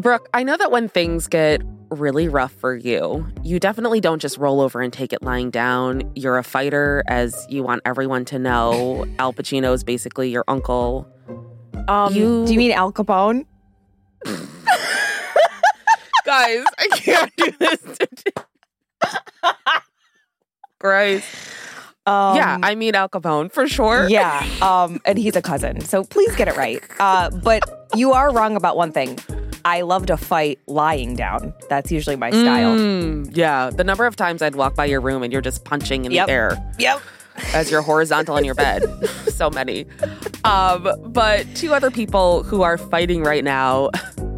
Brooke, I know that when things get really rough for you, you definitely don't just roll over and take it lying down. You're a fighter, as you want everyone to know. Al Pacino is basically your uncle. Um, You- do you mean Al Capone? Guys, I can't do this today. Christ. Um, yeah, I mean Al Capone for sure. yeah. Um, and he's a cousin, so please get it right. Uh, but you are wrong about one thing. I love to fight lying down. That's usually my style. Mm, yeah, the number of times I'd walk by your room and you're just punching in Yep. the air. Yep. as you're horizontal in your bed. so many. Um, but two other people who are fighting right now,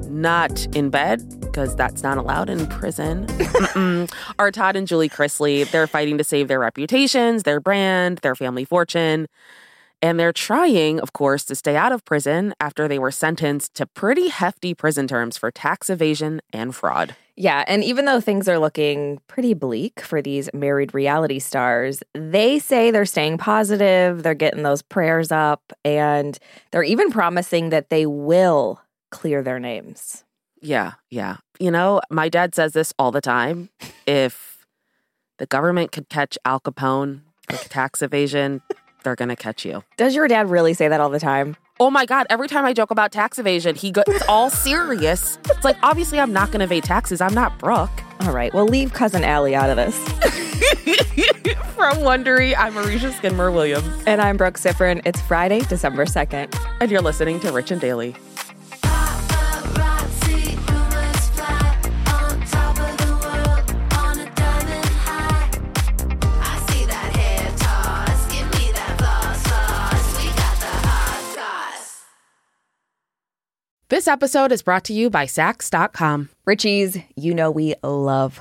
not in bed, because that's not allowed in prison, are Todd and Julie Chrisley. They're fighting to save their reputations, their brand, their family fortune. And they're trying, of course, to stay out of prison after they were sentenced to pretty hefty prison terms for tax evasion and fraud. Yeah, and even though things are looking pretty bleak for these married reality stars, they say they're staying positive, they're getting those prayers up, and they're even promising that they will clear their names. Yeah, yeah. You know, my dad says this all the time. If the government could catch Al Capone for tax evasion, they're to catch you. Does your dad really say that all the time? Oh my God, every time I joke about tax evasion, he gets all serious. It's like, obviously, I'm not to evade taxes. I'm not Brooke. All right, well, leave cousin Allie out of this. From Wondery, I'm Marisha Skidmore Williams, And I'm Brooke Siffrinn. It's Friday, December 2nd. and you're listening to Rich and Daily. This episode is brought to you by Saks.com. Richie's, you know we love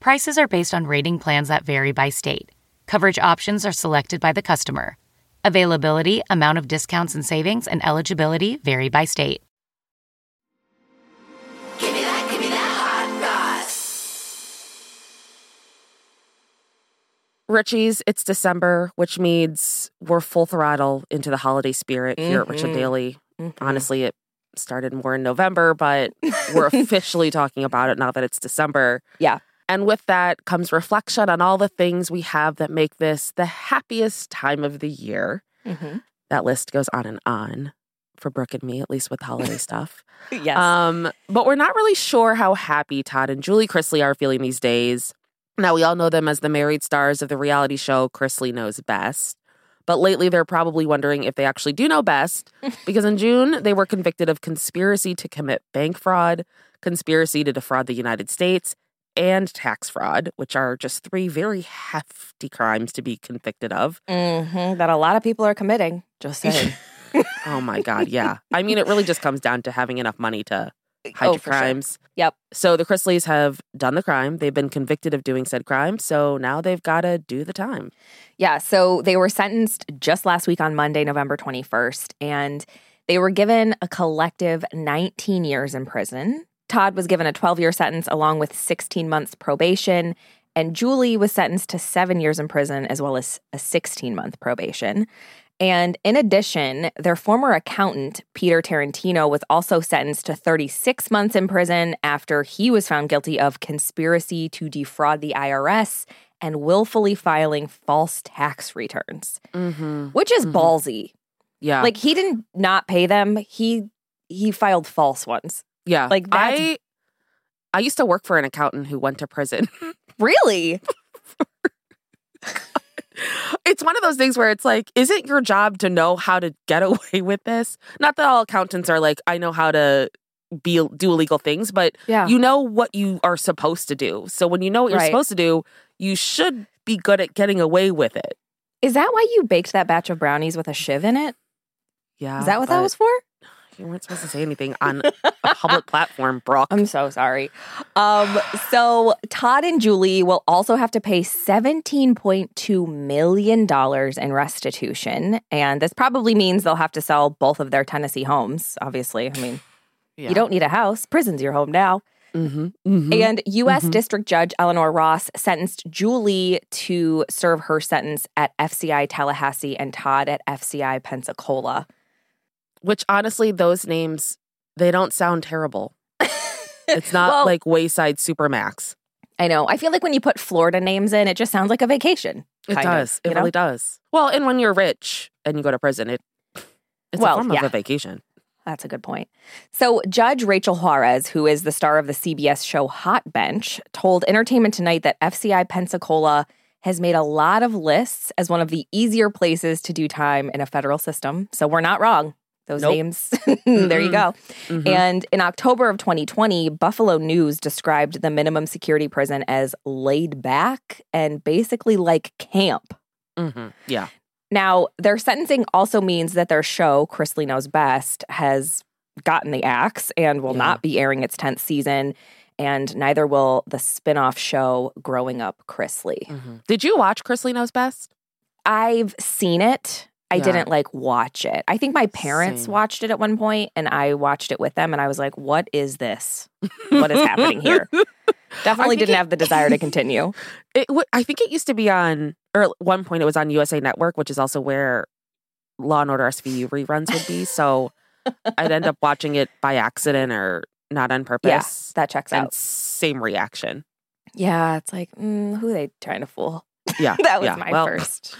Prices are based on rating plans that vary by state. Coverage options are selected by the customer. Availability, amount of discounts and savings, and eligibility vary by state. Give me that, give me that hot sauce. Richie's, it's December, which means we're full throttle into the holiday spirit here at Rich and Mhm. Daily. Honestly, it started more in November, but we're officially talking about it now that it's December. Yeah. And with that comes reflection on all the things we have that make this the happiest time of the year. Mhm. That list goes on and on for Brooke and me, at least with holiday stuff. Yes. Um, but we're not really sure how happy Todd and Julie Chrisley are feeling these days. Now, we all know them as the married stars of the reality show Chrisley Knows Best. But lately, they're probably wondering if they actually do know best, because in June, they were convicted of conspiracy to commit bank fraud, conspiracy to defraud the United States, and tax fraud, which are just three very hefty crimes to be convicted of. Mhm, That a lot of people are committing. Just saying. Oh my God, yeah. I mean, it really just comes down to having enough money to hide Oh, your for sure. crimes. Yep. So the Chrisleys have done the crime. They've been convicted of doing said crime. So now they've got to do the time. Yeah, so they were sentenced just last week on Monday, November 21st, and they were given a collective 19 years in prison. Todd was given a 12 year sentence along with 16 months probation, and Julie was sentenced to seven years in prison as well as a 16 month probation. And in addition, their former accountant, Peter Tarantino, was also sentenced to 36 months in prison after he was found guilty of conspiracy to defraud the IRS and willfully filing false tax returns, Mm-hmm. which is ballsy. Yeah. Like he didn't not pay them, he he filed false ones. Yeah. like, that's- I, I used to work for an accountant who went to prison. Really? it's one of those things where it's like, is it your job to know how to get away with this? Not that all accountants are like, I know how to be do illegal things, but Yeah. you know what you are supposed to do. So when you know what you're Right. supposed to do, you should be good at getting away with it. Is that why you baked that batch of brownies with a shiv in it? Yeah. Is that what that was for? You weren't supposed to say anything on a public platform, Brooke. I'm so sorry. Um, so Todd and Julie will also have to pay $17.2 million in restitution. And this probably means they'll have to sell both of their Tennessee homes, obviously. I mean, Yeah. you don't need a house. Prison's your home now. Mhm, mhm. And U.S. Mhm. District Judge Eleanor Ross sentenced Julie to serve her sentence at FCI Tallahassee and Todd at FCI Pensacola. Which honestly, those names they don't sound terrible. It's not Well- like Wayside Supermax. I know. I feel like when you put Florida names in, it just sounds like a vacation. It of, does. you it know? really does. Well, and when you're rich and you go to prison, it it's Well, a form yeah. of a vacation. That's a good point. So, Judge Rachel Juarez, who is the star of the CBS show Hot Bench, told Entertainment Tonight that FCI Pensacola has made a lot of lists as one of the easier places to do time in a federal system. So, we're not wrong. Those Nope. names, there you go. Mhm. And in October of 2020, Buffalo News described the minimum security prison as laid back and basically like camp. Mhm. Yeah. Now, their sentencing also means that their show, Chrisley Knows Best, has gotten the axe and will Yeah. not be airing its 10th season. And neither will the spin off show, Growing Up Chrisley. Mhm. Did you watch Chrisley Knows Best? I've seen it. I Yeah. didn't like watch it. I think my parents Same. watched it at one point and I watched it with them and I was like, what is this? What is happening here? Definitely didn't it- have the desire to continue. It, I think it used to be on, or at one point it was on USA Network, which is also where Law and Order SVU reruns would be. So I'd end up watching it by accident or not on purpose. Yeah, that checks and out. same reaction. Yeah, it's like, mm, who are they trying to fool? Yeah. that was yeah. my well, first.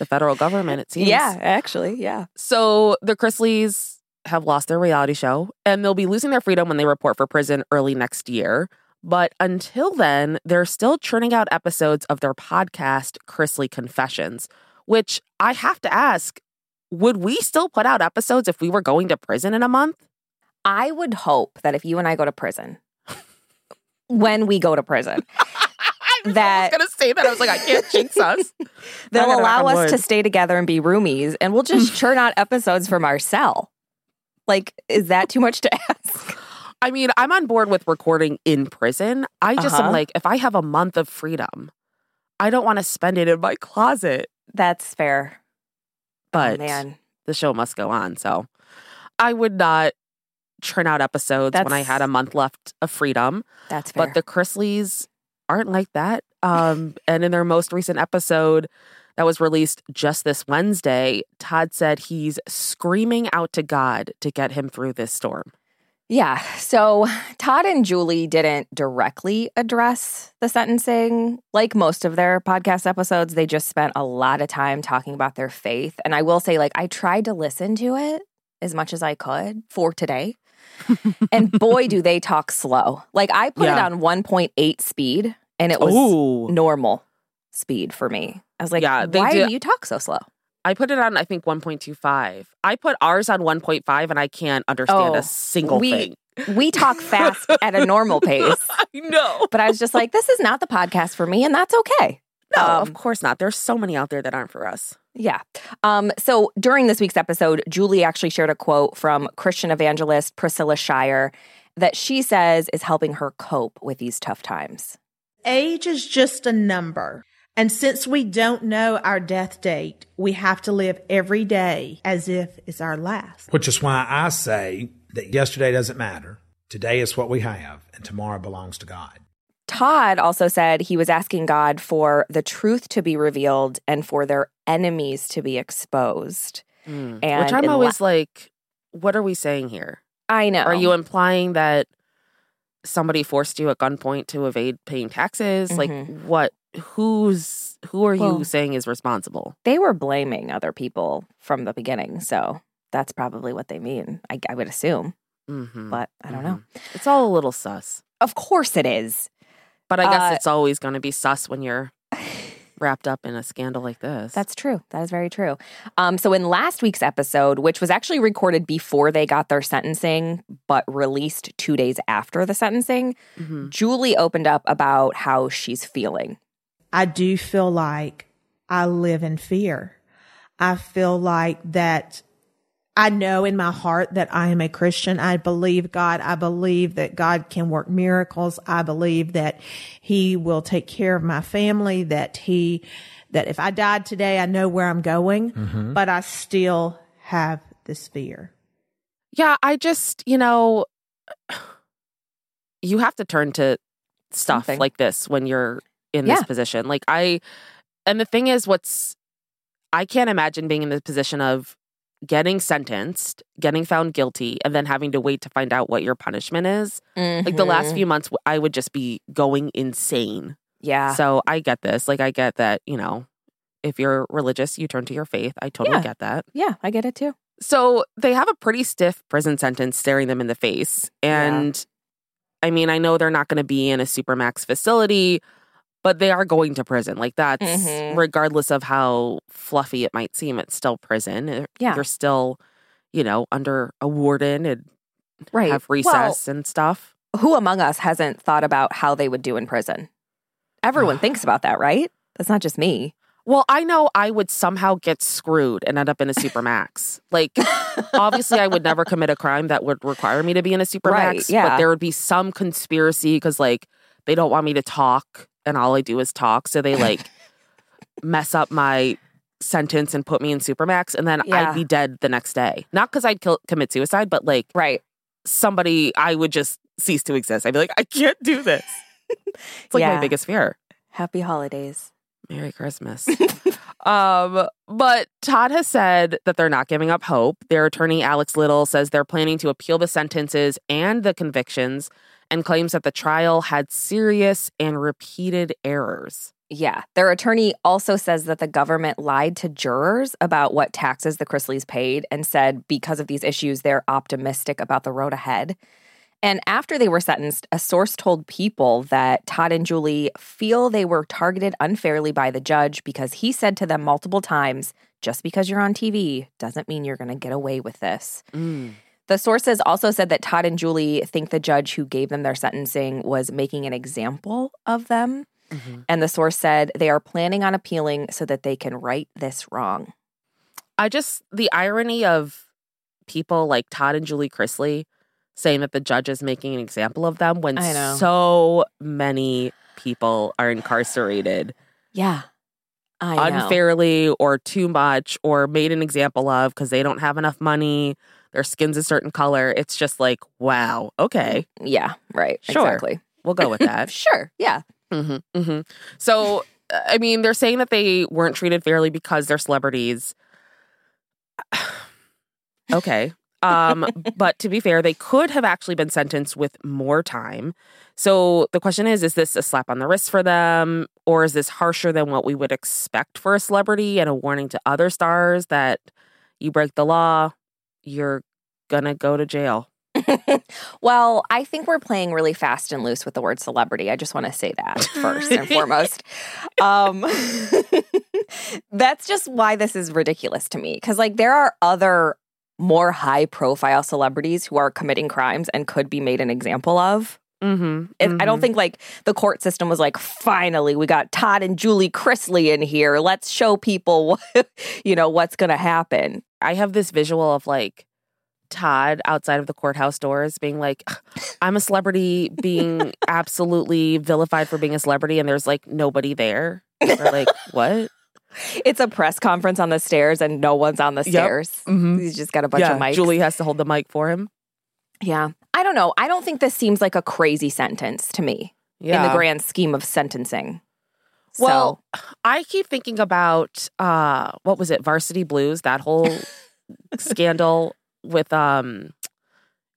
The federal government, it seems. Yeah, actually, yeah. So the Chrisleys have lost their reality show and they'll be losing their freedom when they report for prison early next year. But until then, they're still churning out episodes of their podcast, Chrisley Confessions, which I have to ask would we still put out episodes if we were going to prison in a month? I would hope that if you and I go to prison, when we go to prison, I was That- going to say that. I was like, I can't jinx us. they'll allow us to stay together and be roomies, and we'll just churn out episodes from our cell. Like, is that too much to ask? I mean, I'm on board with recording in prison. I just Uh-huh. am like, if I have a month of freedom, I don't want to spend it in my closet. That's fair. But oh, man, the show must go on. So I would not churn out episodes when I had a month left of freedom. that's fair. But the Chrisleys aren't like that. Um, and in their most recent episode that was released just this Wednesday, Todd said he's screaming out to God to get him through this storm. Yeah. So Todd and Julie didn't directly address the sentencing. Like most of their podcast episodes, they just spent a lot of time talking about their faith. And I will say, like, I tried to listen to it as much as I could for today. and boy, do they talk slow. Like, I put Yeah. it on 1.8 speed and it was Ooh. normal speed for me. I was like, Yeah, why do- do you talk so slow? I put it on, I think, 1.25. I put ours on 1.5 and I can't understand Oh, a single we- thing. We talk fast at a normal pace. I know. But I was just like, this is not the podcast for me, and that's okay. No, Um, of course not. There's so many out there that aren't for us. Yeah. Um, so during this week's episode, Julie actually shared a quote from Christian evangelist Priscilla Shirer that she says is helping her cope with these tough times. Age is just a number. And since we don't know our death date, we have to live every day as if it's our last. Which is why I say that yesterday doesn't matter. Today is what we have, and tomorrow belongs to God. Todd also said he was asking God for the truth to be revealed and for their enemies to be exposed. Mm. And Which I'm in la- always like, what are we saying here? I know. Are you implying that somebody forced you at gunpoint to evade paying taxes? Like Mhm. what who's who are Well- you saying is responsible? they were blaming other people from the beginning, so that's probably what they mean. I, I would assume, Mhm. but I don't know. Mhm. It's all a little sus. Of course it is. But I guess Uh, it's always going to be sus when you're wrapped up in a scandal like this. That's true. That is very true. Um, so, in last week's episode, which was actually recorded before they got their sentencing, but released two days after the sentencing, Mhm. Julie opened up about how she's feeling. I do feel like I live in fear. I feel like that I know in my heart that I am a Christian. I believe God. I believe that God can work miracles. I believe that he will take care of my family, that he, that if I died today, I know where I'm going, mm-hmm. but I still have this fear. Yeah, I just, you know, you have to turn to stuff Something. like this when you're in this position. Like I and the thing is what's I can't imagine being in the position of getting sentenced, getting found guilty and then having to wait to find out what your punishment is. Like the last Mhm. few months I would just be going insane. Yeah. So I get this. Like I get that, you know, if you're religious, you turn to your faith. I totally Yeah. get that. yeah, I get it too. So they have a pretty stiff prison sentence staring them in the face. And I mean, I know they're not going to be in a supermax facility, but they are going to prison. Like that's Mhm. regardless of how fluffy it might seem, it's still prison. Yeah. You're still, you know, under a warden and Right. have Well, recess and stuff. who among us hasn't thought about how they would do in prison? Everyone thinks about that, right? That's not just me. Well, I know I would somehow get screwed and end up in a supermax. like obviously I would never commit a crime that would require me to be in a supermax, Right, yeah. but there would be some conspiracy cuz like they don't want me to talk and all I do is talk, so they like mess up my sentence and put me in supermax and then Yeah. I'd be dead the next day. Not cuz I'd kill, commit suicide, but like Right. somebody I would just cease to exist. I'd be like I can't do this. It's like Yeah. my biggest fear. Happy holidays. Merry Christmas. um, but Todd has said that they're not giving up hope. Their attorney, Alex Little, says they're planning to appeal the sentences and the convictions and claims that the trial had serious and repeated errors. Yeah. Their attorney also says that the government lied to jurors about what taxes the Chrisleys paid and said because of these issues, they're optimistic about the road ahead. And after they were sentenced, a source told people that Todd and Julie feel they were targeted unfairly by the judge because he said to them multiple times, just because you're on TV doesn't mean you're going to get away with this. Mm. The sources also said that Todd and Julie think the judge who gave them their sentencing was making an example of them. Mm-hmm. And the source said they are planning on appealing so that they can right this wrong. I just, the irony of people like Todd and Julie Chrisley saying that the judge is making an example of them when so many people are incarcerated. Yeah. I know. unfairly or too much or made an example of because they don't have enough money, their skin's a certain color. It's just like, wow, okay, Yeah, right. Sure. Exactly. we'll go with that. Sure. Yeah. hmm hmm So, uh, I mean, they're saying that they weren't treated fairly because they're celebrities. okay. Um, but to be fair, they could have actually been sentenced with more time. So the question is is this a slap on the wrist for them? Or is this harsher than what we would expect for a celebrity and a warning to other stars that you break the law, you're gonna go to jail? Well, I think we're playing really fast and loose with the word celebrity. I just want to say that first and foremost. Um, that's just why this is ridiculous to me. Because, like, there are other more high profile celebrities who are committing crimes and could be made an example of. Mm-hmm. It, I don't think like the court system was like, finally, we got Todd and Julie Chrisley in here. Let's show people what, you know, what's going to happen. I have this visual of like Todd outside of the courthouse doors being like, I'm a celebrity, being absolutely vilified for being a celebrity, and there's like nobody there. Or like, what? It's a press conference on the stairs and no one's on the Yep. stairs. Mhm. He's just got a bunch yeah, of mics. Julie has to hold the mic for him. Yeah. I don't know. I don't think this seems like a crazy sentence to me Yeah. in the grand scheme of sentencing. Well, I keep thinking about uh what was it, Varsity Blues, that whole scandal with um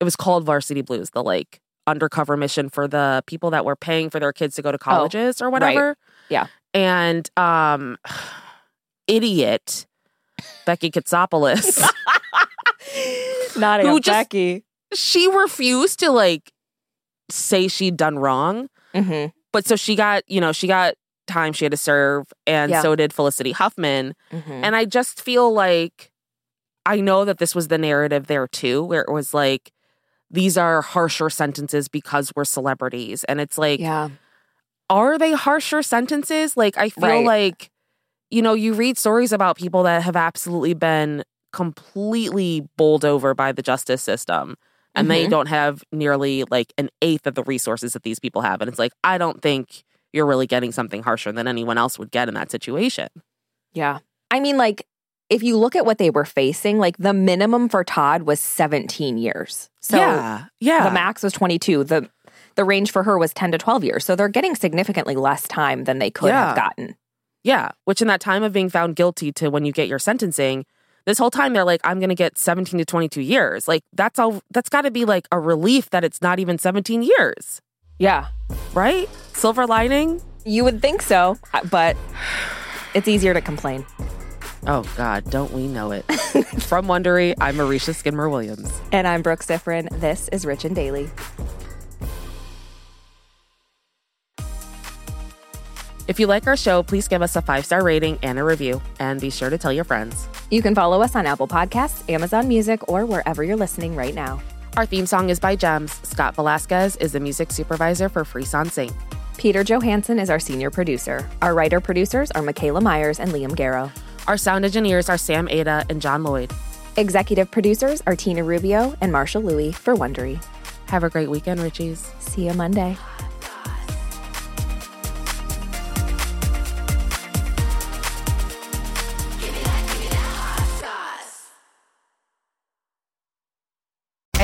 it was called Varsity Blues, the like undercover mission for the people that were paying for their kids to go to colleges or whatever. Yeah. And um idiot Becky Katsopolis, not Who just- Becky. she refused to like say she'd done wrong. hmm But so she got, you know, she got time she had to serve, and Yeah. so did Felicity Huffman. hmm And I just feel like I know that this was the narrative there too, where it was like, these are harsher sentences because we're celebrities. And it's like, yeah. are they harsher sentences? Like, I feel Right. like, you know, you read stories about people that have absolutely been completely bowled over by the justice system and they Mhm. don't have nearly like an eighth of the resources that these people have. And it's like, I don't think you're really getting something harsher than anyone else would get in that situation. Yeah. I mean, like, if you look at what they were facing, like the minimum for Todd was 17 years. So yeah. Yeah. the max was 22. The the range for her was 10 to 12 years. So they're getting significantly less time than they could have gotten. Yeah, which in that time of being found guilty to when you get your sentencing, this whole time they're like, I'm going to get 17 to 22 years. Like that's all. That's got to be like a relief that it's not even 17 years, Yeah. right? Silver lining. You would think so, but it's easier to complain. Oh God, don't we know it? From Wondery, I'm Marisha Skidmore Williams. And I'm Brooke Siffrinn. This is Rich and Daily. If you like our show, please give us a five star rating and a review, and be sure to tell your friends. You can follow us on Apple Podcasts, Amazon Music, or wherever you're listening right now. Our theme song is by Gems. Scott Velasquez is the music supervisor for Frisson Sync. Peter Johansson is our senior producer. Our writer producers are Michaela Myers and Liam Garrow. Our sound engineers are Sam Ada and John Lloyd. Executive producers are Tina Rubio and Marshall Lewy for Wondery. Have a great weekend, Richies. See you Monday.